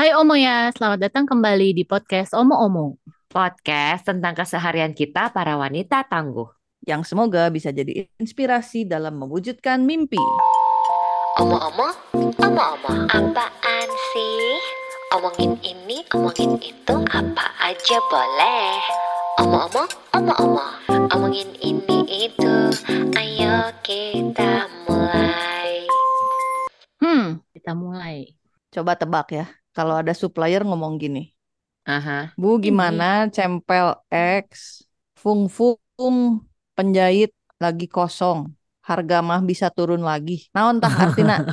Hai Omo ya, selamat datang kembali di podcast Omo Omo. Podcast tentang keseharian kita para wanita tangguh. Yang semoga bisa jadi inspirasi dalam mewujudkan mimpi. Omo-omo, omo-omo, apaan sih? Omongin ini, omongin itu, apa aja boleh. Omo-omo, omo-omo, omongin ini itu, ayo kita mulai. Hmm, kita mulai. Coba tebak ya. Kalau ada supplier ngomong gini. Aha. Bu gimana cempel X, fung fung penjahit lagi kosong. Harga mah bisa turun lagi. Naon tah artina?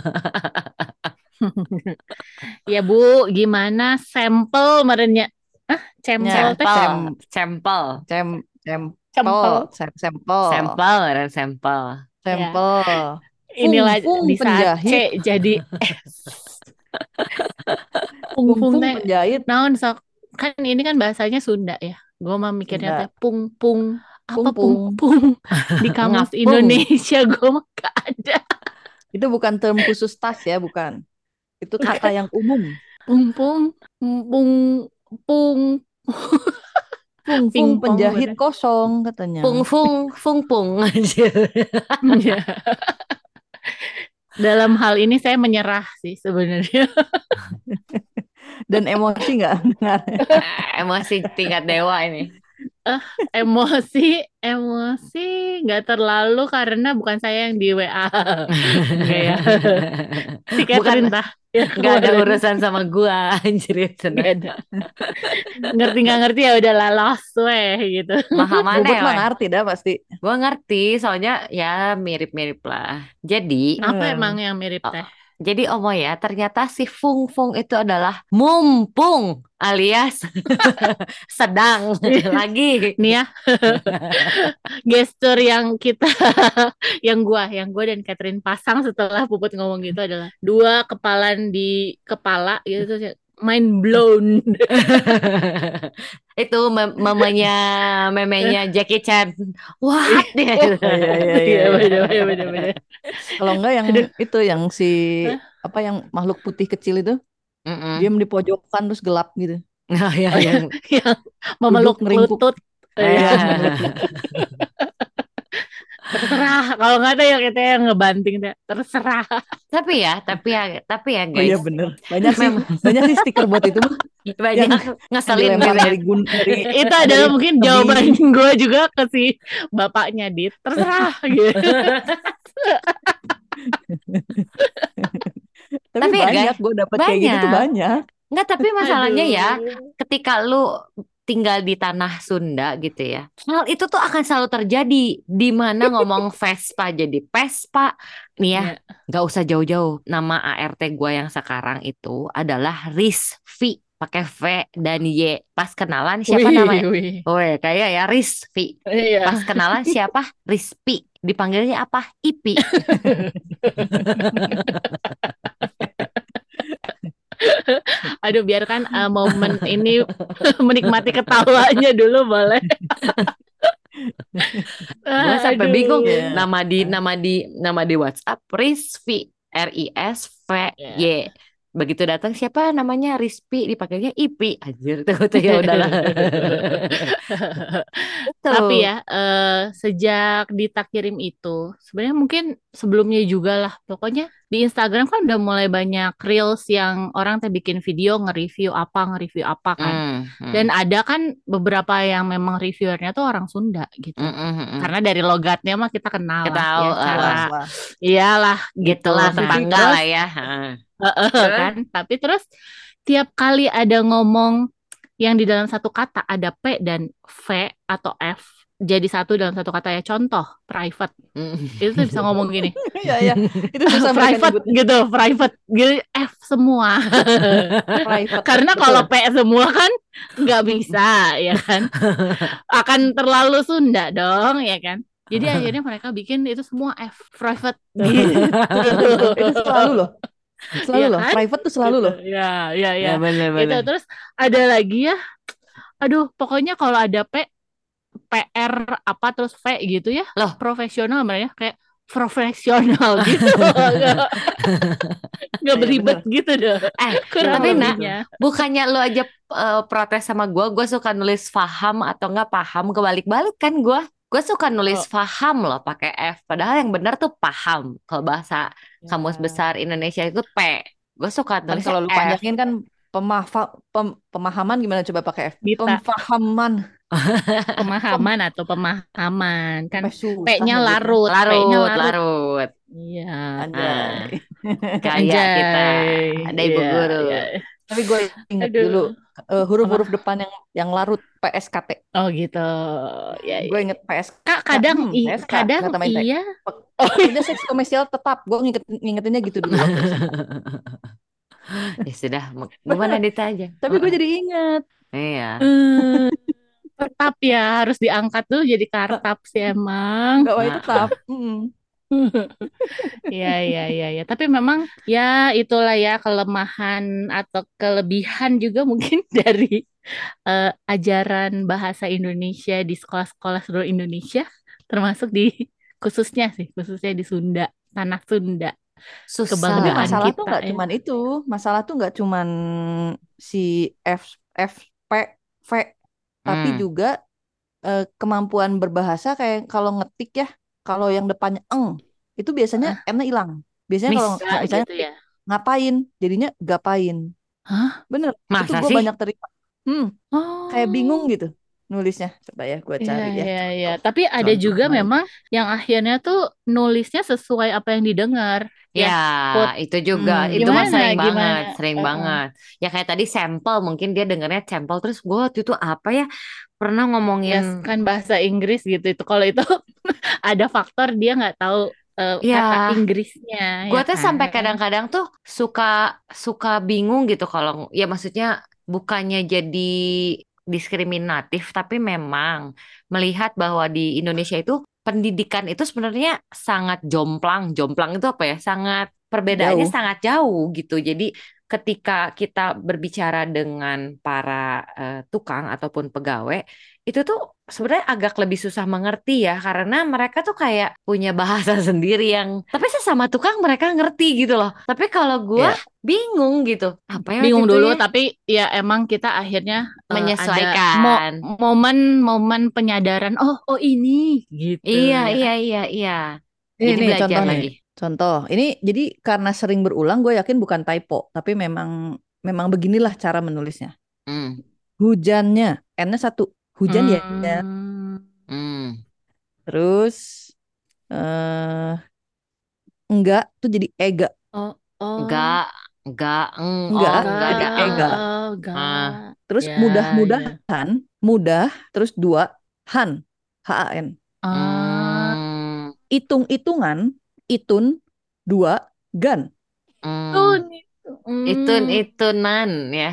Ya Bu, gimana sampel merenya? Ah, sampel teh. Sampel, sampel, Cem cempel, Sampel. Sampel, sampel, dan sampel. sampel. Inilah Fung-fung di saat C penjahit. jadi pung-pung penjahit. Naon sok kan ini kan bahasanya Sunda ya. Gue mah mikirnya teh pung-pung apa Pung-pung. di kamus. Indonesia gue mah gak ada. Itu bukan term khusus tas ya, bukan. Itu kata yang umum. Pung-pung pung pung fung Pingpong penjahit kosong katanya. Fung pung. Anjir. Dalam hal ini saya menyerah sih sebenarnya. Dan emosi nggak? Emosi tingkat dewa ini. Emosi, emosi nggak terlalu karena bukan saya yang di WA. Ya. Si Catherine tah. Ya, Gak ada urusan sama gua anjir itu. Nggak ada. Ngerti nggak ngerti ya udah lalos weh gitu. Maha mana Bubut ya? mah ngerti dah pasti. Gua ngerti, soalnya ya mirip-mirip lah. Jadi, Apa Hmm. emang yang mirip Oh. Jadi Omo ya, ternyata si Fung Fung itu adalah mumpung alias sedang lagi. Nih ya. Gestur yang kita yang gua, yang gua dan Catherine pasang setelah Puput ngomong gitu adalah dua kepalan di kepala gitu mind blown. itu mem- memenya memenya Jackie Chan. What? Dia. Iya, iya, iya, Iya, iya. bener. Kalau enggak yang Aduh. itu yang si apa yang makhluk putih kecil itu Mm-mm. diam di pojokan terus gelap gitu. Iya, Oh, iya. yang memeluk ngeringkuk. lutut. Iya. Terserah. Kalau nggak ada yang kita yang ngebanting deh. Terserah. tapi ya, tapi ya, tapi ya Oh guys, iya bener. Banyak sih, Memang. banyak sih stiker buat itu mah banyak yang ngeselin gitu dari gun dari Itu adalah dari mungkin tebing. jawaban gue juga ke si bapaknya Dit. Terserah gitu. Tapi, Tapi ya, banyak gue dapet kayak gitu tuh banyak. Enggak, tapi masalahnya ya, ketika lu tinggal di tanah Sunda gitu ya. Hal itu tuh akan selalu terjadi di mana ngomong Vespa jadi Pespa. Nih ya, Iya. nggak usah jauh-jauh. Nama ART gua yang sekarang itu adalah Rizvi, pakai V dan Y. Pas kenalan siapa Wih, namanya? wih. Woi, kayak ya Rizvi. Iya. Pas kenalan siapa? Rizpi. Dipanggilnya apa? Ipi. Aduh, biarkan uh, momen ini menikmati ketawanya dulu boleh. Gue sampai Aduh. bingung Iya. nama di nama di nama di WhatsApp Rizvi R I S V Y. Begitu datang siapa namanya Rizpi dipanggilnya Ipi. Anjir tuh tuh ya udahlah. Tuh. Tapi ya, eh, sejak Dita kirim itu, sebenarnya mungkin sebelumnya juga lah. Pokoknya di Instagram kan udah mulai banyak reels yang orang teh bikin video nge-review apa, nge-review apa kan. Hmm, hmm. Dan ada kan beberapa yang memang reviewernya tuh orang Sunda gitu. Hmm, hmm. Karena dari logatnya mah kita kenal Kita tahu, ya, cara Jelas lah. iyalah gitu Gitulah lah tetangga Terus, lah ya. Terus? kan tapi terus tiap kali ada ngomong yang di dalam satu kata ada P dan V atau F jadi satu dalam satu kata ya contoh private Hmm. itu tuh bisa ngomong gini Iya, iya. Itu susah mereka private gitu private gitu F semua Private. karena kalau P semua kan nggak bisa ya kan akan terlalu Sunda dong ya kan jadi akhirnya mereka bikin itu semua F private gitu itu selalu loh. Selalu Iya loh. kan? Private tuh selalu loh. ya ya ya Ya bener gitu bener. terus ada lagi ya aduh pokoknya kalau ada P PR apa terus V gitu ya Loh. profesional mereka kayak profesional gitu. Nggak nggak Iya, beribet gitu deh. Eh, Kurang tapi nak, bukannya lu aja eh, protes sama gua, gua suka nulis faham atau enggak paham kebalik-balik kan gua. Gua suka nulis Oh. faham loh pakai F, padahal yang benar tuh paham. Kalau bahasa kamus Ya. besar Indonesia itu P. Gue suka nulisnya kalau lu panjangin kan pemafa, pem- pemahaman gimana coba pakai F? Pemahaman. Pemahaman atau pemahaman kan P-nya larut, Larut, larut. larut. Iya. Anjay. Gaya kita. Ada ibu Iya, guru. iya. Tapi gue inget Aduh. dulu eh, huruf-huruf depan yang yang larut PSKT. Oh gitu. Ya, Gue inget PSK. Kak kadang Hmm, i, PSK, kadang iya. Udah seks komersial tetap. Gue nginget, ngingetinnya gitu dulu. ya sudah, gimana Dita aja. Tapi gue jadi inget. Iya. Tetap ya harus diangkat dulu jadi kartap sih emang. Gak mau tetap. Iya, iya, iya, ya. Tapi memang ya itulah ya kelemahan atau kelebihan juga mungkin dari eh, ajaran bahasa Indonesia di sekolah-sekolah seluruh Indonesia, termasuk di khususnya sih, khususnya di Sunda, tanah Sunda. Susah. Kebanggaan masalah kita tuh nggak ya. cuman itu. Masalah tuh nggak cuman si F, F, P, V. Tapi Hmm. juga eh, kemampuan berbahasa kayak kalau ngetik ya. Kalau yang depannya eng. Itu biasanya N-nya hilang. Biasanya kalau misalnya gitu ya. ngapain, jadinya gapain. Hah? Bener. Itu Masa gue sih? banyak terima. Hmm, Oh. kayak bingung gitu nulisnya. Coba ya gue Iya, cari ya. iya, iya. Tapi ada Contoh juga baik. memang yang akhirnya tuh nulisnya sesuai apa yang didengar. Ya, put. itu juga, Hmm, itu mah gimana, sering gimana? banget, sering Uh-uh. banget. Ya kayak tadi sampel, mungkin dia dengarnya sampel, terus gue waktu itu apa ya, pernah Ya ngomongin, kan bahasa Inggris gitu itu. Kalau itu ada faktor dia nggak tahu eh, Ya. kata Inggrisnya, gue ya tuh sampai kan? kadang-kadang tuh suka suka bingung gitu kalau, ya maksudnya bukannya jadi diskriminatif, tapi memang melihat bahwa di Indonesia itu pendidikan itu sebenarnya sangat jomplang. Jomplang itu apa ya? Sangat perbedaannya Jauh. sangat jauh gitu. Jadi ketika kita berbicara dengan para eh, tukang ataupun pegawai, itu tuh sebenarnya agak lebih susah mengerti ya karena mereka tuh kayak punya bahasa sendiri yang tapi sesama tukang mereka ngerti gitu loh. Tapi kalau gua Iya. bingung gitu. Apa ya Bingung dulu, ya? tapi ya emang kita akhirnya eh, Menyesuaikan. mo- momen-momen penyadaran. Oh, oh ini gitu. Iya, ya. iya, iya, iya. Ini Jadi nih belajar contoh nih. lagi. Contoh, ini jadi karena sering berulang, gue yakin bukan typo, tapi memang memang beginilah cara menulisnya. Hmm. Hujannya, N-nya satu, hujan ya. ya. Hmm. Terus eh enggak tuh jadi ega. Oh, oh. Enggak, enggak, eng, Enggak, oh, enggak ada jadi eng. ega. Oh, enggak. Ah. Terus Ya, mudah-mudahan, mudah, terus dua, han, H-A-N. Ah. Hmm. Hitung-hitungan, itun, dua, gan. Hmm. Itu. Itun, itunan ya.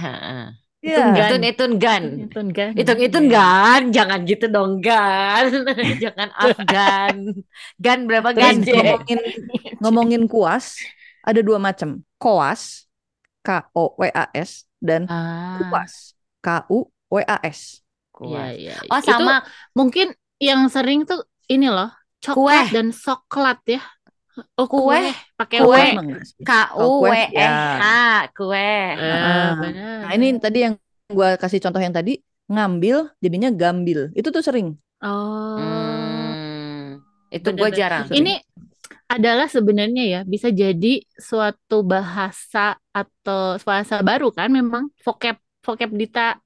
Ya, Gan. Itun, itun, gan. Itun kan. Hitung itun Iya. gan, jangan gitu dong gan, jangan afgan, gan berapa terus gan? ngomongin, ngomongin kuas, ada dua macam. Koas, K-O-W-A-S, dan Ah. kuas, K-U-W-A-S. Iya, Kuas. iya. Oh Itu sama mungkin yang sering tuh ini loh, coklat Kue. dan soklat ya. Oh, Kue. kue pakai Kue. W. K Oh, U W kue, E. H kue. Eh, Heeh. benar. Nah ini tadi yang gua kasih contoh yang tadi, ngambil jadinya gambil. Itu tuh sering. Oh. Hmm, itu gue jarang. Ini adalah sebenarnya ya bisa jadi suatu bahasa atau bahasa baru kan memang vocab vocab Dita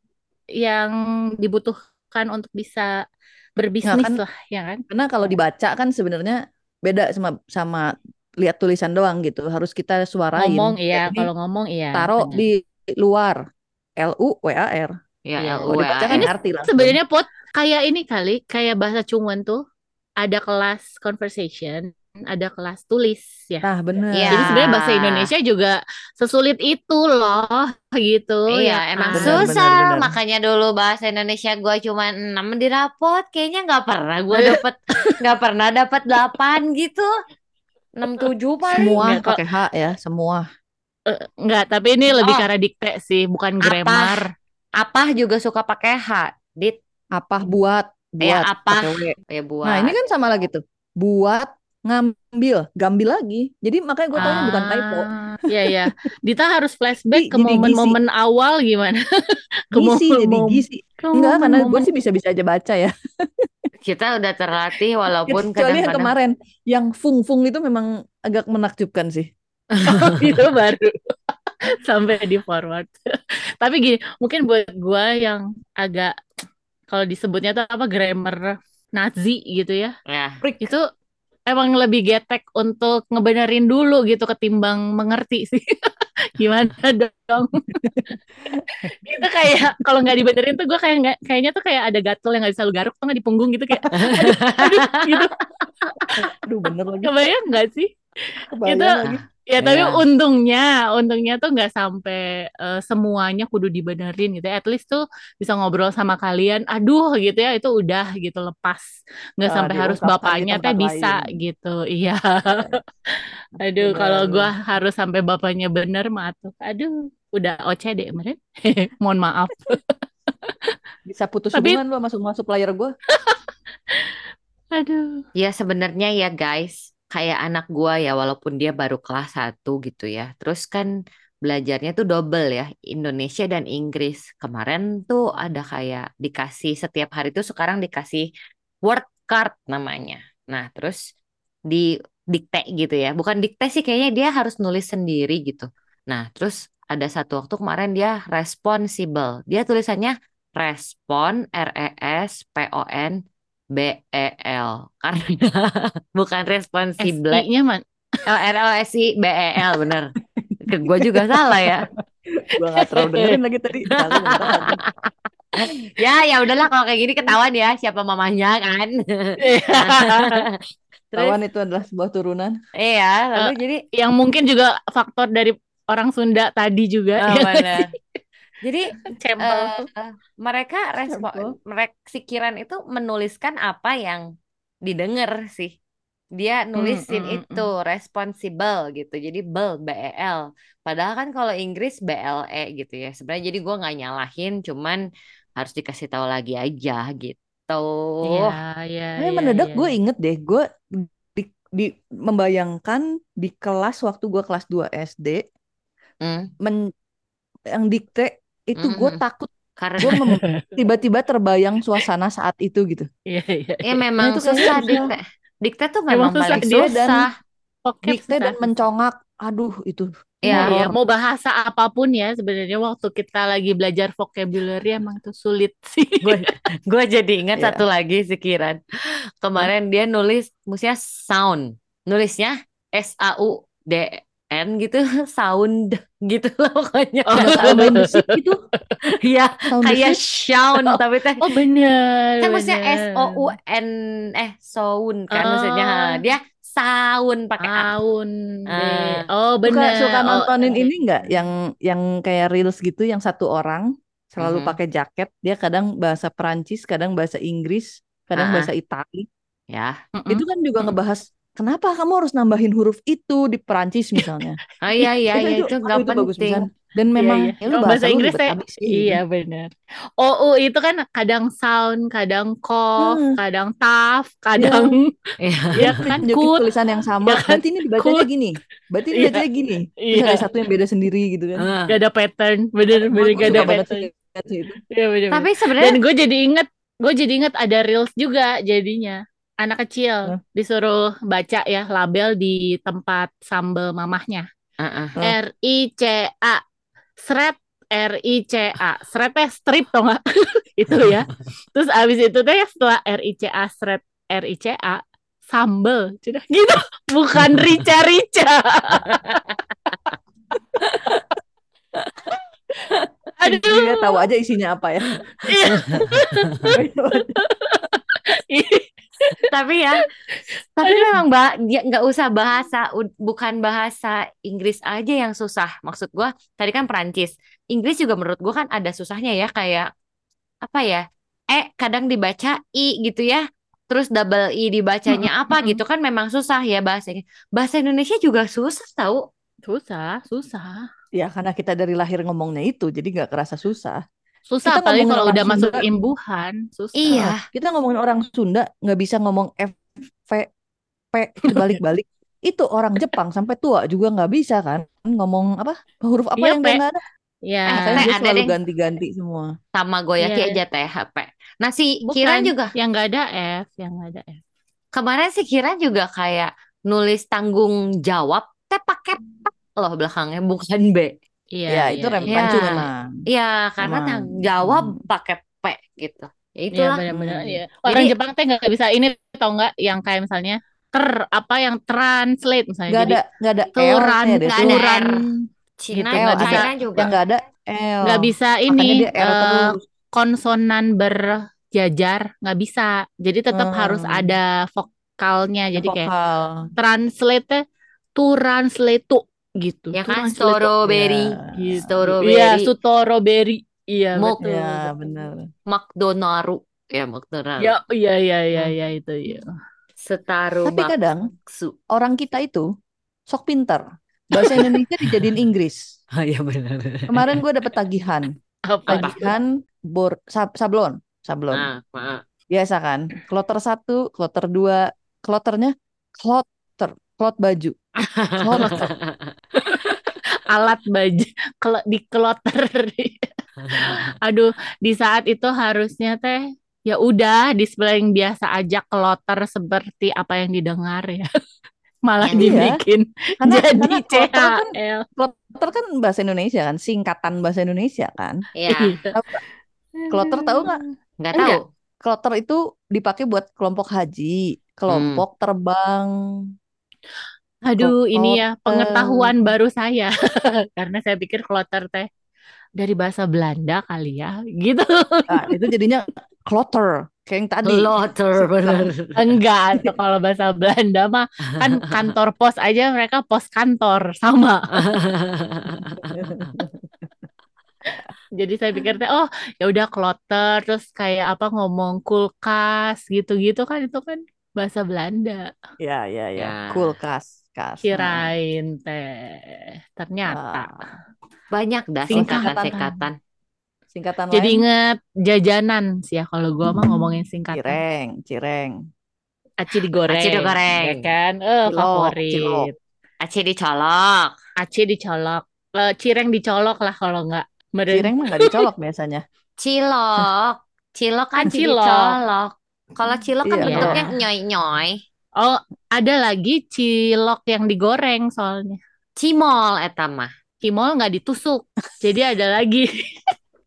yang dibutuhkan untuk bisa berbisnis kan- lah ya kan. Karena kalau dibaca kan sebenarnya beda sama sama lihat tulisan doang gitu. Harus kita suarain. Ngomong iya, kalau ngomong iya. taruh di luar. L U W A R. Ya, Iya. L U W A R. Ini. Sebenarnya pot kayak ini kali, kayak bahasa Cungwen tuh ada kelas conversation, ada kelas tulis ya. Nah, bener. Iya. Jadi sebenarnya bahasa Indonesia juga sesulit itu loh, gitu Iya, ya emang? Benar, susah. benar, benar. Makanya dulu bahasa Indonesia gue cuma 6 di rapot. Kayaknya nggak pernah gue dapet, nggak pernah dapet 8 gitu. 6 7 paling. Semua kok- pakai H ya, semua. Eh, enggak, tapi ini lebih Oh. karena dikte sih, bukan grammar. Apa juga suka pakai H. Dit Apa buat? Buat Ya, apa. ya buat. Nah, ini kan sama lagi tuh. Buat ngambil, gambil lagi. Jadi makanya gue taunya bukan typo. Ah, Iya ya. Dita harus flashback ke jadi momen-momen awal gimana? Ke Gizi jadi momen-momen- gizi. ke Enggak, karena gue sih bisa-bisa aja baca ya. Kita udah terlatih walaupun Kecuali yang kadang-kadang kemarin, yang fung-fung itu memang agak menakjubkan sih. itu baru sampai di forward. Tapi gini, mungkin buat gua yang agak kalau disebutnya tuh apa grammar Nazi gitu ya. ya Itu emang lebih getek untuk ngebenerin dulu gitu ketimbang mengerti sih. Gimana dong? itu kayak kalau nggak dibenerin tuh gue kayak nggak kayaknya tuh kayak ada gatel yang nggak bisa lu garuk tuh nggak di punggung gitu kayak aduh, aduh gitu. Aduh bener lagi. Kebayang nggak sih? Kebayang itu- lagi. Ya tapi Iya. untungnya, untungnya tuh nggak sampai eh, semuanya kudu dibenerin gitu. ya. At least tuh bisa ngobrol sama kalian. Aduh gitu ya, itu udah gitu lepas. Nggak Ah, sampai harus bapaknya teh tempat bisa lain. gitu. Iya. Aduh, kalau gua harus sampai bapaknya bener mah tuh. Aduh, udah OCD kemarin. Mohon maaf. Bisa putus Tapi- hubungan lu masuk masuk player gue. Aduh. Ya sebenarnya ya guys, kayak anak gua ya walaupun dia baru kelas 1 gitu ya. Terus kan belajarnya tuh double ya, Indonesia dan Inggris. Kemarin tuh ada kayak dikasih setiap hari tuh sekarang dikasih word card namanya. Nah, terus di dikte gitu ya. Bukan dikte sih kayaknya dia harus nulis sendiri gitu. Nah, terus ada satu waktu kemarin dia responsible. Dia tulisannya respon R E S P O N B E L karena bukan responsible SI-nya man. L R L S I B E L bener gue juga salah ya Gue gak terlalu dengerin lagi tadi. Ya ya udahlah kalau kayak gini ketahuan ya siapa mamanya kan terus Kawan itu adalah sebuah turunan. iya lalu jadi Yang mungkin juga faktor dari orang Sunda tadi juga. oh. Jadi Cempel tuh. mereka respon mereka itu menuliskan apa yang didengar sih. Dia nulisin mm, mm, itu responsible gitu. Jadi bel B E L. Padahal kan kalau Inggris B L E gitu ya. Sebenarnya jadi gua nggak nyalahin cuman harus dikasih tahu lagi aja gitu. Iya, iya, Tapi iya, mendadak iya. gue inget deh, gue di, di- membayangkan di kelas waktu gue kelas 2 SD, Hmm, men, yang dikte itu gue Mhm. takut, karena gue mem- tiba-tiba terbayang suasana saat itu gitu. Iya, iya. ya memang itu kayaknya susah dikte dikte tuh Emang memang susah, paling dia dan- susah Vocab Dikte dan susah. mencongak, aduh itu Iya, Iya, horor. mau bahasa apa pun ya sebenarnya waktu kita lagi belajar vocabulary emang tuh sulit sih. gue gue jadi ingat Iya. satu lagi si Kiran kemarin dia nulis musiknya sound nulisnya S A U D N gitu sound gitu loh pokoknya Oh, Ada tambahin musik itu, ya sound kayak sound tapi teh Oh bener, kan maksudnya. S O U N eh sound kan maksudnya Oh. ha, dia sound pakai Tahun Ah. Oh bener. suka Oh, nontonin oke. ini nggak yang yang kayak reels gitu yang satu orang selalu Mhm. pakai jaket, dia kadang bahasa Perancis, kadang bahasa Inggris, kadang Ah, ah. bahasa Itali. ya Mm-mm. Itu kan juga Mm-mm. ngebahas kenapa kamu harus nambahin huruf itu di Perancis misalnya. oh iya iya iya itu nggak itu bagus penting pisan. Dan Iya, memang iya. ya lu Kalau bahasa, bahasa Inggris sih. iya bener. OU itu kan kadang sound, kadang cough, Hmm. kadang tough, kadang Iya. ya kan kut. tulisan yang sama. Ya kan? Berarti ini dibacanya Kut. gini. Berarti ini Iya. bacanya gini. Terus Iya. ada satu yang beda sendiri gitu kan. Ah. Gak ada pattern, bener gue gak ada pattern. itu. Iya bener. tapi sebenarnya Dan gue jadi inget, gue jadi inget ada reels juga jadinya. Anak kecil Hah? disuruh baca ya label di tempat sambel mamahnya. Ah, ah. Hah? R I C A Shred R I C A Shred teh strip tau gak? itu ya. Terus abis itu teh setelah R I C A Shred R I C A sambel Cina. gitu bukan rica rica aduh dia tahu aja isinya apa ya. Tapi ya tapi memang bah dia nggak usah bahasa bukan bahasa Inggris aja yang susah. Maksud gua tadi kan Perancis. Inggris juga menurut gua kan ada susahnya ya kayak apa ya e kadang dibaca i gitu ya terus double i dibacanya apa gitu kan memang susah ya bahasanya bahasa Indonesia juga susah tahu susah susah. Ya karena kita dari lahir ngomongnya itu, jadi nggak kerasa susah. Susah Kita apalagi kalau udah masuk Sunda. imbuhan susah iya Kita ngomongin orang Sunda nggak bisa ngomong F, V, P dibalik-balik. Itu orang Jepang sampai tua juga nggak bisa kan ngomong apa huruf apa Iya, yang nggak ada. Ya, Eh, Makanya selalu ganti-ganti semua. Sama goyaki Iya. aja teh HP. Nah si bukan Kiran juga yang nggak ada F, yang nggak ada F. kemarin si Kiran juga kayak nulis tanggung jawab teh pakai loh belakangnya bukan B. Iya, Ya, itu iya, rem iya. pancu Iya. memang. Iya karena tanggung jawab Hmm. pakai P gitu. Ya Iya itulah. benar-benar ya. Orang Jadi- Jepang teh nggak bisa ini tau nggak yang kayak misalnya ter apa yang translate misalnya jadi ada nggak ada turan nggak ada turan R. Cina gitu, China juga. Yang nggak ada L. nggak bisa ini eh, terus. konsonan berjajar nggak bisa. Jadi tetap harus Hmm. ada vokalnya. Jadi kayak Vokal. translate teh translate gitu. Ya kan Translate. strawberry, Ya. Gitu. strawberry, Iya, strawberry. Iya, Mok- betul. Ya benar. McDonaru. Ya McDonaru. Ya, iya, iya, iya, Hmm. iya itu ya. Setaru Tapi kadang baksu. orang kita itu sok pinter. Bahasa Indonesia dijadiin Inggris. Ah ya benar. Kemarin gue dapet tagihan, Apa? tagihan bor sab- sablon, sablon. Nah, maaf. Biasa kan? Kloter satu, kloter dua, kloternya kloter, klot baju. Kloter. Alat baju kalau di kloter. Aduh, di saat itu harusnya teh ya udah display yang biasa aja kloter seperti apa yang didengar ya. Malah Iya. dibikin Karena, jadi karena kloter kan, kloter kan bahasa Indonesia kan, singkatan bahasa Indonesia kan. Ya? Kloter tahu nggak? nggak Enggak. tahu. Kloter itu dipakai buat kelompok haji, kelompok terbang. Aduh, ini ya Kloter. pengetahuan baru saya. Karena saya pikir kloter teh dari bahasa Belanda kali ya, gitu. Nah, itu jadinya kloter, kayak yang tadi. Loter benar. Enggak, tuh kalau bahasa Belanda mah kan kantor pos aja mereka pos kantor sama. Jadi saya pikir teh oh ya udah kloter terus kayak apa ngomong kulkas gitu-gitu kan itu kan bahasa Belanda. Ya, ya, ya. Ya. Kulkas, kas. Nah, Kirain teh. Ternyata. ah, Banyak dah Singkatan. singkatan-singkatan. singkatan Jadi lain, inget jajanan sih ya kalau gua mah ngomongin singkatan. cireng, cireng. Aci digoreng. Aci digoreng. Ya kan? Eh Cilok, favorit. cilok. Aci dicolok. Aci dicolok. Eh, cireng dicolok lah kalau enggak. Meren. Cireng mah nggak dicolok biasanya. Cilok. Cilok kan Kan cilok. dicolok. Kalau cilok kan Iya. bentuknya nyoy-nyoy. Oh, ada lagi cilok yang digoreng soalnya. Cimol eta mah. Cimol nggak ditusuk. Jadi ada lagi.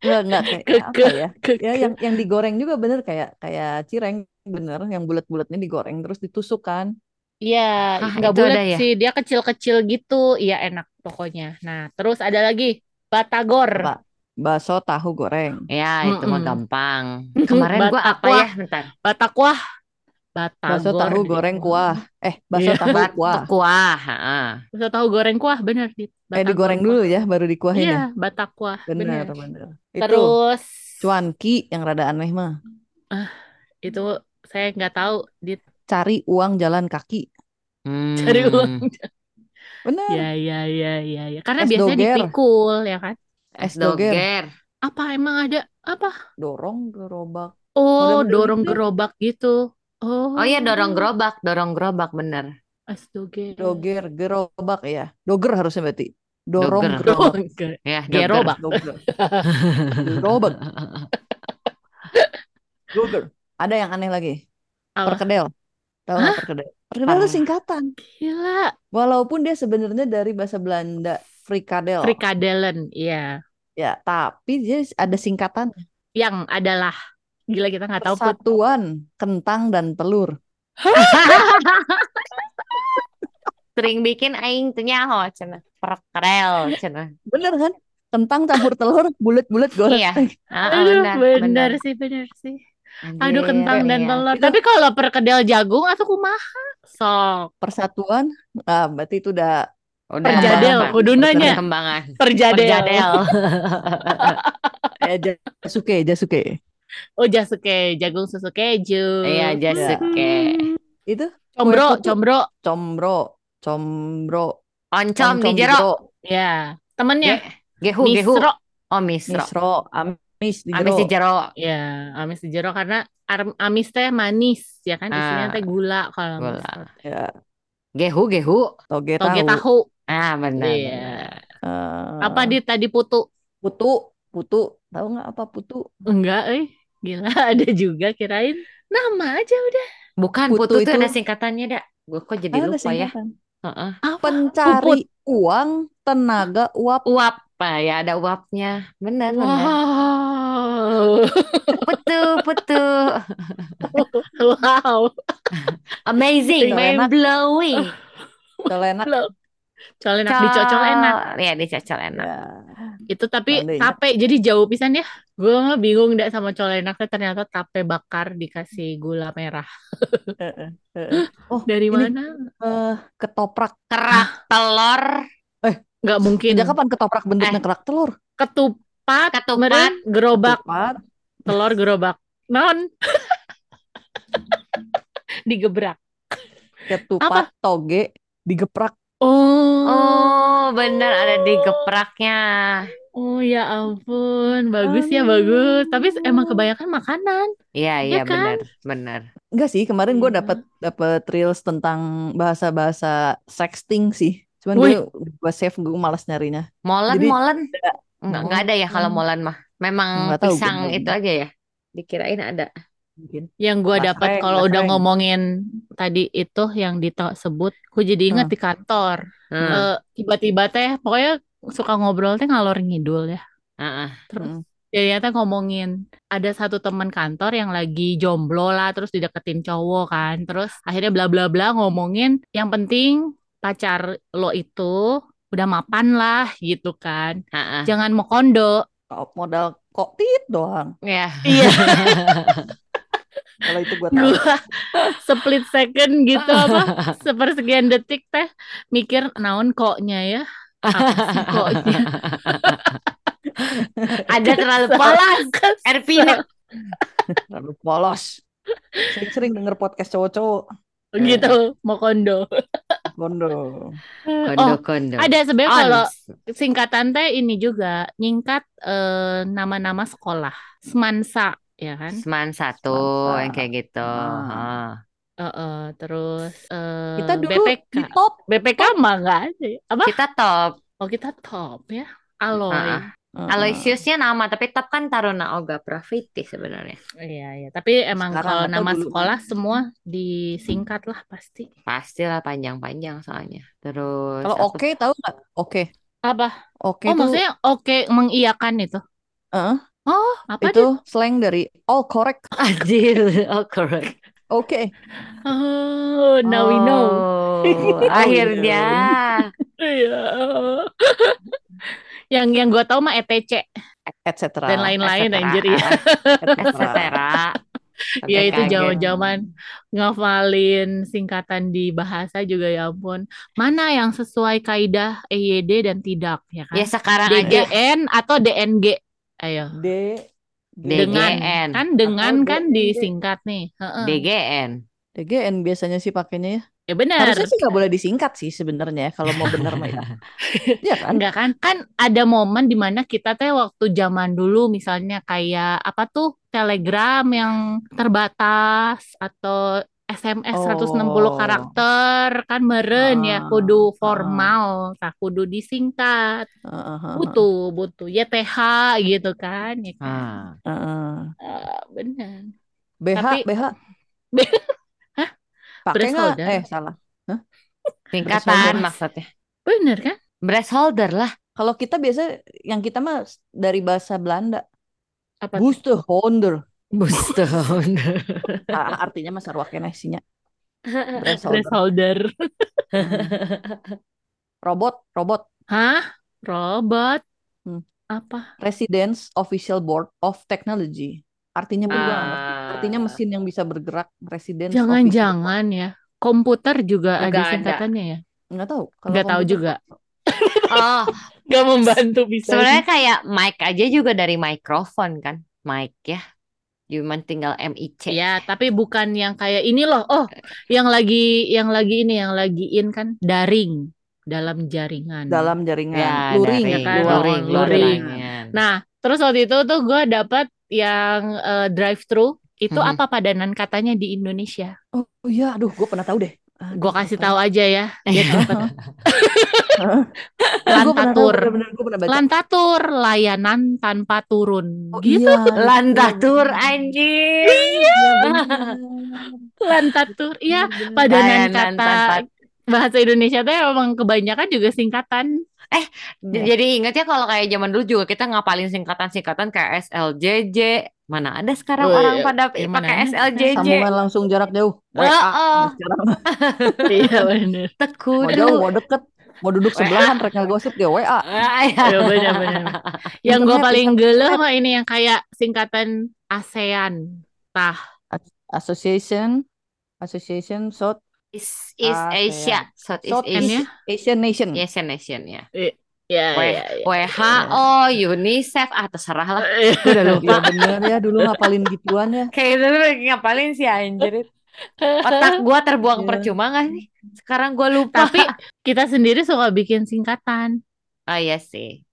Enggak, enggak kayak Keke. apa ya? Ya yang yang digoreng juga bener kayak kayak cireng bener yang bulat-bulatnya digoreng terus ditusuk kan. Iya, Hah, nggak itu bulat ya? sih. Dia kecil-kecil gitu. Iya, enak pokoknya. Nah, terus ada lagi batagor. Ba- bakso tahu goreng. Ya, itu mah Mm-mm. gampang. Kemarin gua apa Batakwah. ya? Bentar. Batakwah. Bakso tahu goreng kuah. Eh, bakso Iya. tahu kuah. kuah. heeh. Bakso tahu goreng kuah, bener. Dit. Eh digoreng kuah. dulu ya baru dikuahin ya. Iya, batakwah. Bener, Bener. bener. Itu Terus, cuanki yang rada aneh mah. itu saya nggak tahu. Dit. Cari uang jalan kaki. Cari uang. Hmm. Bener. Ya, ya, ya, ya, ya. Karena Es biasanya doger. dipikul, ya kan? Es doger. doger. Apa emang ada? Apa? Dorong gerobak. Oh, Model-model dorong gitu. gerobak gitu. Oh. Oh iya dorong gerobak, dorong gerobak bener. Es doger. Doger gerobak ya. Doger harusnya berarti. Dorong Doger. gerobak. Ya, Gerobak. Doger. Gerobak. Doger. Ada yang aneh lagi. Apa? Perkedel. Tahu nggak perkedel? Perkedel itu singkatan. Gila. Walaupun dia sebenarnya dari bahasa Belanda frikadel. Frikadellen, iya. Ya, tapi dia ada singkatan Yang adalah gila kita nggak tahu put. persatuan kentang dan telur. Sering bikin aing teu nyaho cenah. Perkedel cenah. Bener kan? Kentang campur telur, bulat-bulat goreng. Iya. Heeh, Aduh, benar, bener, benar. sih, bener sih. Anjir, Aduh, kentang dan iya. telur. Itu- Tapi kalau perkedel jagung atau kumaha? Sok. Persatuan, ah berarti itu udah Udah Perjadel, apa? kudu nanya. Perkembangan. Perjadel. Perjadel. eh jasuke, jasuke. Oh, jasuke, jagung susu keju. Iya, Jasuke. Itu Combro, combro. combro, combro, Oncom di oncom jero. Ya, temennya. Ge- Gehu, gehu. Misro. Oh, misro. misro, am- Amis di Amis jero. di jero. Ya, amis di jero karena ar- amis teh manis ya kan isinya Ah, teh gula kalau amis gula. Ya, Gehu, gehu. toge Toge tahu. tahu. Ah, benar, Iya. benar. Apa Eh, di tadi putu? putu, putu. Tahu nggak apa putu? Enggak, eh. Gila, ada juga kirain nama aja udah. Bukan, Putu putu tuh itu ada singkatannya, Dak. Gue kok jadi ada lupa ya. Heeh. Apa? Puput. Pencari uang, tenaga, uap. Uap, ah, ya ada uapnya. Benar, benar. Wow. Putu, putu. Wow. Amazing, mind enak, blowing. Col enak. Col enak dicocol enak. Ya, dicocol enak. Ya, Itu tapi Seandainya. tape jadi jauh pisan ya. Gue mah bingung dah sama col enak ternyata tape bakar dikasih gula merah. eh, eh, eh, eh. Oh, Dari ini mana? eh, ketoprak. Kerak telur, Nggak mungkin. Sejak kapan ketoprak bentuknya Eh. kerak telur? Ketupat, Ketupat. meren, gerobak, Ketupat. telur gerobak. Non. Digebrak. Ketupat, toge, digeprak. Oh. Oh, benar ada di gepraknya. Oh ya ampun, bagus ya Aduh. bagus. Tapi emang kebanyakan makanan. Iya, iya Ya kan? benar, benar. Enggak sih, kemarin gue Iya. dapat dapat reels tentang bahasa-bahasa sexting sih. Cuman gue gue save gue malas nyarinya. Molen, Jadi molen. Enggak, enggak ada ya kalau molen mah. Memang pisang itu aja ya. Dikirain ada. Mungkin. Yang gue dapat kalau udah ngomongin tadi itu yang disebut, gue jadi ingat Hmm. di kantor. Hmm. Eh, tiba-tiba teh, pokoknya suka ngobrol teh ngalor ngidul ya. Heeh. Terus Hmm. ternyata ngomongin ada satu teman kantor yang lagi jomblo lah, terus dideketin cowok kan. Terus akhirnya bla bla bla ngomongin yang penting pacar lo itu udah mapan lah gitu kan. Heeh. Jangan mau kondo. Modal kok tit doang. Ya. Iya. Kalau itu gue tahu. Gua split second gitu apa sepersekian detik teh mikir naon koknya ya apa sih koknya Ada terlalu polos. Kesel. Ervina. Terlalu polos. Sering-sering denger podcast cowok-cowok. gitu mau kondo Bondo. Kondo, oh kondo. ada sebenarnya kalau singkatan teh ini juga nyingkat eh, nama-nama sekolah semansa ya kan Seman satu Semansa. yang kayak gitu. Heeh. Eh, eh, terus eh, Kita dulu BPK di top. BPK mah nggak ada ya. apa Kita top. oh kita top ya Aloy Heeh. Heeh. Aloysiusnya nama, tapi top kan Taruna Oga Praviti sebenarnya. Iya, iya. Tapi emang Sekarang kalau nama dulu. sekolah semua disingkat lah pasti. Pastilah panjang-panjang soalnya. Terus Kalau oke tahu nggak? Oke. Apa? Oke oh, itu maksudnya oke mengiyakan itu. Heeh. Oh, apa itu slang dari all correct. Anjir, oh correct. Oke. Oh, now we know. Oh, akhirnya. Iya. yang yang gue tahu mah ETC etc. dan lain-lain et cetera. anjir ya. Et cetera. Ya Sampai itu zaman-zaman ngafalin singkatan di bahasa juga ya ampun. Mana yang sesuai kaidah EYD dan tidak ya kan? Ya sekarang aja DGN atau DNG? Ayo. D Dengan DGN. kan dengan Atau kan disingkat nih. Heeh. DGN. DGN biasanya sih pakainya ya. Ya benar. Harusnya sih nggak boleh disingkat sih sebenarnya ya, kalau mau bener mah ya. Iya kan? Enggak kan? Kan ada momen di mana kita teh waktu zaman dulu misalnya kayak apa tuh Telegram yang terbatas atau SMS 160 Oh. karakter kan meren ya Ah, kudu ah. formal, tak kudu disingkat, Heeh, heeh, butuh butuh YTH gitu kan ya kan. Ah. heeh. Ah, benar. BH Tapi- BH. Hah? Pakai nggak? Eh salah. Singkatan Breast maksudnya. Bener kan? Breast holder lah. Kalau kita biasa yang kita mah dari bahasa Belanda. Apa tuh? Booster holder. Ah, artinya mah sarwa keneh sinya. Breast Breast holder. holder. Robot, robot. Hah? Robot? Hmm. Apa? Residence Official Board of Technology. Artinya ngerti. Ah. Artinya mesin yang bisa bergerak. Residence Jangan-jangan ya. Komputer juga Nggak ada ada. singkatannya ya? Board. Nggak tahu. Kalau Nggak tahu juga. Oh, Gak membantu bisa. sebenarnya kayak mic aja juga dari mikrofon kan. Mic ya. Cuma tinggal MIC. Ya, tapi bukan yang kayak ini loh. Oh, yang lagi yang lagi ini yang lagi in kan daring dalam jaringan. dalam jaringan. Ya, luring, dari ya kan? luring, luring. jaringan. jaringan. Nah, terus waktu itu tuh gue dapat yang eh, drive-thru itu Mhm. apa padanan katanya di Indonesia. Oh iya, aduh, gue pernah tahu deh. Gue kasih apa tahu aja ya, Lantatur. baca. Lantatur, layanan tanpa turun. Oh Gitu. iya, Lantatur anjing. Iya. Lantatur. Iya, Bener, bener. padanan Layanan kata tanpa- bahasa Indonesia tuh emang kebanyakan juga singkatan. Iya. Jadi ingat ya kalau kayak zaman dulu juga kita ngapalin singkatan-singkatan kayak SLJJ. Mana ada sekarang Oh, orang iya. pada Yang pakai mana? SLJJ. Sambungan langsung jarak jauh. Oh, WA. oh. Sekarang Iya bener. mau Tekudu. jauh, mau deket, mau duduk sebelahan, rek ngegosip dia WA. Iya. Iya bener-bener. Yang gue paling gelo mah ini yang kayak singkatan ASEAN. Tah. Association, Association South East, East Ah, Asia, Southeast South Asia, ya? Asian Nation. Asian Nation ya. Ya, W- ya, ya. WHO, UNICEF, ah terserah lah. Iya. Gue udah lupa. Iya bener ya, dulu ngapalin gituan ya. Kayak itu tuh ngapalin sih anjir. Otak gua terbuang Iya. percuma gak sih? Sekarang gua lupa. Tapi kita sendiri suka bikin singkatan, Oh iya sih.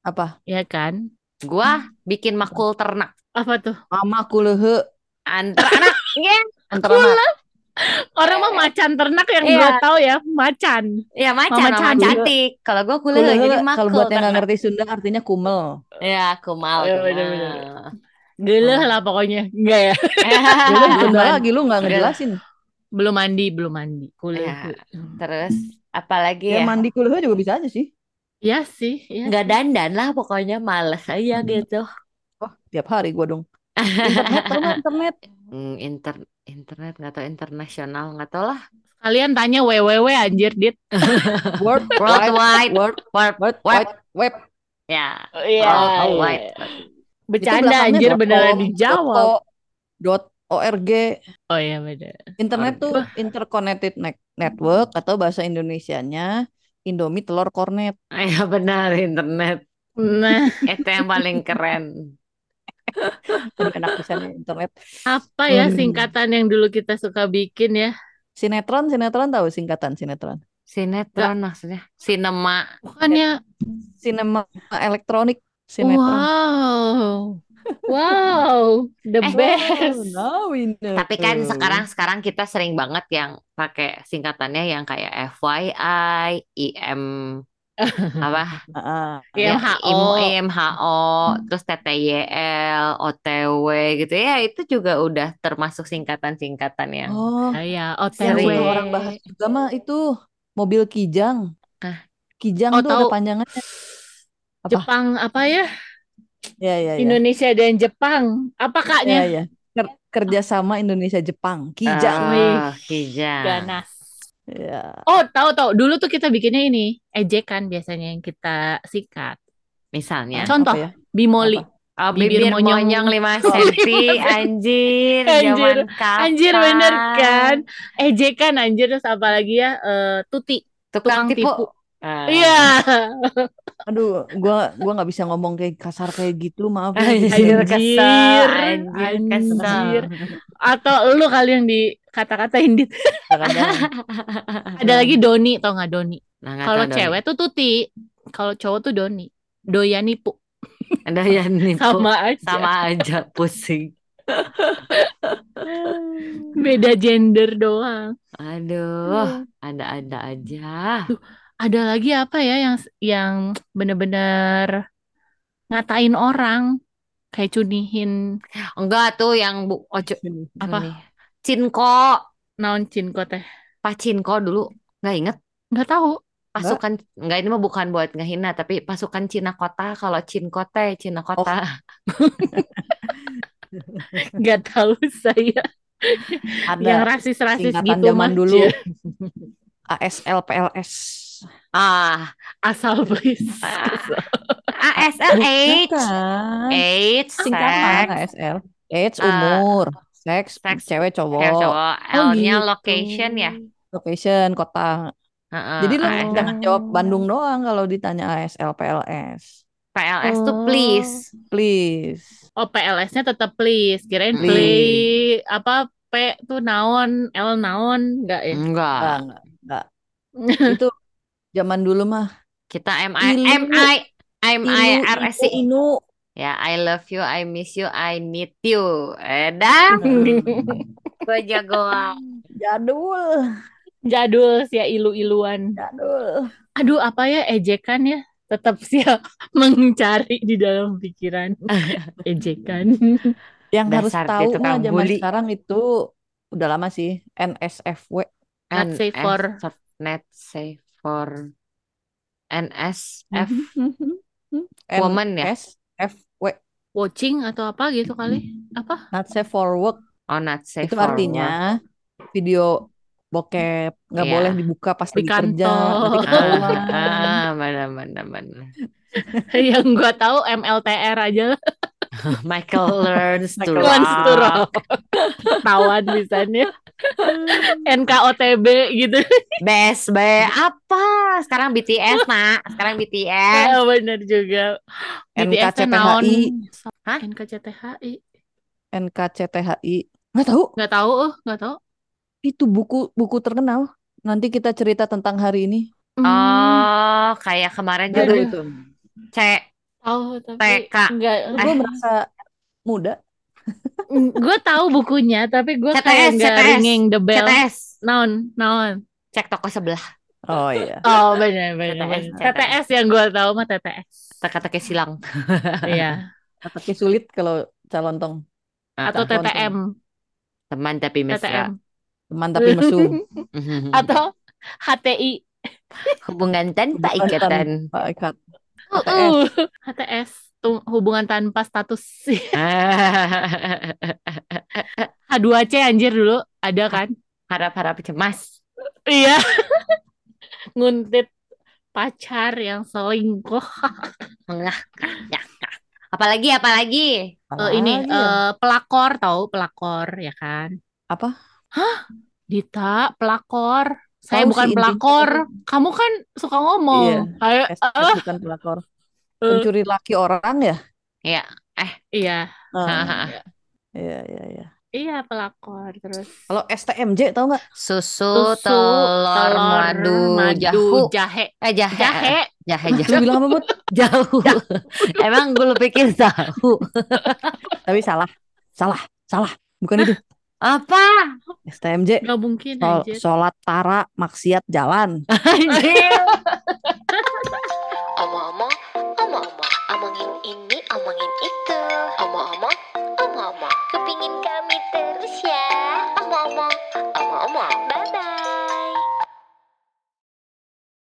Apa? ya kan? Gua bikin makul ternak. Apa tuh? Mama kulehe Antar anak. Ya, antara anak. Orang mah macan ternak yang Iya. gue tahu ya, macan. ya macan Mama mama cantik. Kalau gua kuliah jadi kalau makul buat yang ternak. ngerti Sunda artinya kumel. Ya, kumal. Iya, kumal. bener-bener. Geleh lah pokoknya. Enggak ya? Ah, Sunda lagi lu nggak ngejelasin. Belum mandi, belum mandi. Kuliah. Ya, Terus apalagi Ya ya? mandi kulehe juga bisa aja sih. Iya sih, iya. Nggak dandan lah pokoknya males aja gitu. Oh, tiap hari gua dong. Tau internet. Hmm, inter internet nggak tahu internasional nggak tahu lah. Kalian tanya www anjir, Dit. World Worldwide. World Web, World web. Wide Web. Ya. Iya. Worldwide. Bercanda belakangnya anjir dot beneran com, dijawab. dot org. Oh iya bener. Internet Org. tuh interconnected ne- network atau bahasa Indonesianya Indomie telur kornet. Ya benar internet. Nah, Itu yang paling keren. Aduh, enak ya internet. apa ya Hmm. singkatan yang dulu kita suka bikin ya? Sinetron, sinetron tahu singkatan sinetron. Sinetron maksudnya. Sinema. Bukannya Sinema elektronik sinetron. wow. Wow, the Eh, best. now we know. Tapi kan sekarang sekarang kita sering banget yang pakai singkatannya yang kayak FYI, IM apa? Ya, IMHO. IMHO, terus TTYL, OTW gitu ya, itu juga udah termasuk singkatan-singkatan yang Oh, Ah, ya. OTW. orang bahas juga mah itu mobil Kijang. Ah. Kijang Oh, tuh ada panjangannya. Apa? Jepang apa ya? Ya, ya, ya. Indonesia dan Jepang. Apa Ya, kaknya? ya. Ker- kerjasama Indonesia Jepang. Kijang. Ah, Kijang. Ganas. Ya. Oh, tahu tahu. Dulu tuh kita bikinnya ini, ejekan biasanya yang kita sikat. Misalnya. Contoh, Apa ya? Bimoli. Apa? Oh, Bibir bibir, monyong. monyong 5 Oh, cm, lima anjir, Anjir. zaman kapan? Anjir bener kan? Ejekan anjir terus apa lagi ya? Eh, tuti. Tukang, Tukang tipu. tipu. Ah. Iya. Aduh, gua gua nggak bisa ngomong kayak kasar kayak gitu, maaf ya. Anjir, Anjir, kesel, anjir, anjir. Atau lu kali yang dikata-katain dit. Kadang-kadang. Ada lagi Doni, tau nggak Doni? Nah, Kalau cewek tuh tuti, kalau cowok tuh Doni. Doyan nipu. ada yang nipu. Sama aja. Sama aja pusing. Beda gender doang. Aduh, ada-ada aja. Ada lagi apa ya yang yang bener-bener ngatain orang kayak cunihin Enggak tuh yang bu ojo Apa? nih. Cinko, naon cinko teh. Pak Cinko dulu. Nggak inget Nggak tahu. pasukan nggak ini mah bukan buat ngehina tapi pasukan Cina kota kalau Cinko teh Cina kota. Nggak tahu saya. yang Ada rasis-rasis singkatan gitu zaman mah. dulu. ASL PLS. Ah, Asal please. ASL AIDS, Bukan. AIDS, Singkatan seks, ASL. AIDS, Ah. umur, seks, Seks, cewek cowok, cewek cowok, Oh, L-nya gitu. location ya. location, kota. Heeh, Jadi lu ASL. jangan jawab Bandung doang kalau ditanya ASL PLS. PLS tuh Oh. please. Please. Oh PLS-nya tetap please. Kirain Please. play apa P tuh naon, L naon enggak ya? Enggak. Enggak, enggak, enggak. Itu zaman dulu mah Kita MI, Ilu. MI, I'm Ilu, IRSC. Inu, Inu. Ya, I love you, I miss you, I need you. Eh, dah. Gue jagoan. Jadul, Jadul sih ya ilu-iluan. jadul. Aduh, apa ya ejekan ya? Tetap sih ya mencari di dalam pikiran ejekan. Yang harus Dasar dia tahu mah zaman bully. sekarang itu udah lama sih NSFW. Not safe for- Net safe for NSF woman ya? NSFW, Watching atau apa gitu kali? Apa? not safe for work. Oh, not safe Itu for work. artinya video bokep nggak Iya. boleh dibuka pas Di lagi kerja, kantor. Ah, mana mana mana. Yang gua tahu MLTR aja. Michael learns to Michael Learns to rock. rock. Ketahuan bisanya. NKOTB gitu. Best be apa? Sekarang BTS, Nak. Sekarang BTS. Ya bener juga. BTS teh naon? NKCTHI, Hah? NKCTHI. NKCTHI. Nggak tahu, Nggak tahu, oh, nggak tahu. itu buku buku terkenal. Nanti kita cerita tentang hari ini. Oh, kayak kemarin juga itu. C tahu tapi TK. nggak. Gue merasa muda. Gue tahu bukunya, tapi gue CTS, kayak nggak CTS. ringing the bell. CTS. Naon, naon. Cek toko sebelah. Oh iya. Oh benar benar. TTS, benar. TTS yang gue tahu mah TTS. Teka-teki silang. Iya. Tapi sulit kalau calon tong. Atau Tahun TTM. Teman tapi mesra. TTM. Teman tapi mesum. Atau HTI. Hubungan tanpa Hubungan ikatan. Pak Ikat. Uh, HTS. Hubungan tanpa status. H2C anjir dulu. Ada kan? Harap-harap cemas. Iya. Nguntit pacar yang selingkuh. Apalagi, apalagi. Eh, ini Apalagi ya? eh, pelakor tahu pelakor ya kan? Apa? Dita, pelakor. Saya bukan intinya, pelakor. Kamu kan suka ngomong. Ayo, Es- eh, bukan pelakor. eh. Pencuri laki orang ya? Ya, Iya, Ah, Iya, iya, iya. iya pelakor terus. Kalau STMJ tahu nggak? susu, Susu, telur, madu, jahu. jahe, Eh, jahe. jahe. Jahe, Lu jahe. bilang apa, Bud? Jauh. Emang gue pikir tahu. Tapi salah. Salah, salah. Bukan itu. Apa? STMJ. Gak mungkin Sol anjir. Sholat tara maksiat jalan. Anjir. Omong-omong, omong-omong, omongin ini, omongin itu. Omong-omong, omong-omong, kepingin kami terus ya. Omong-omong, omong-omong, bye-bye.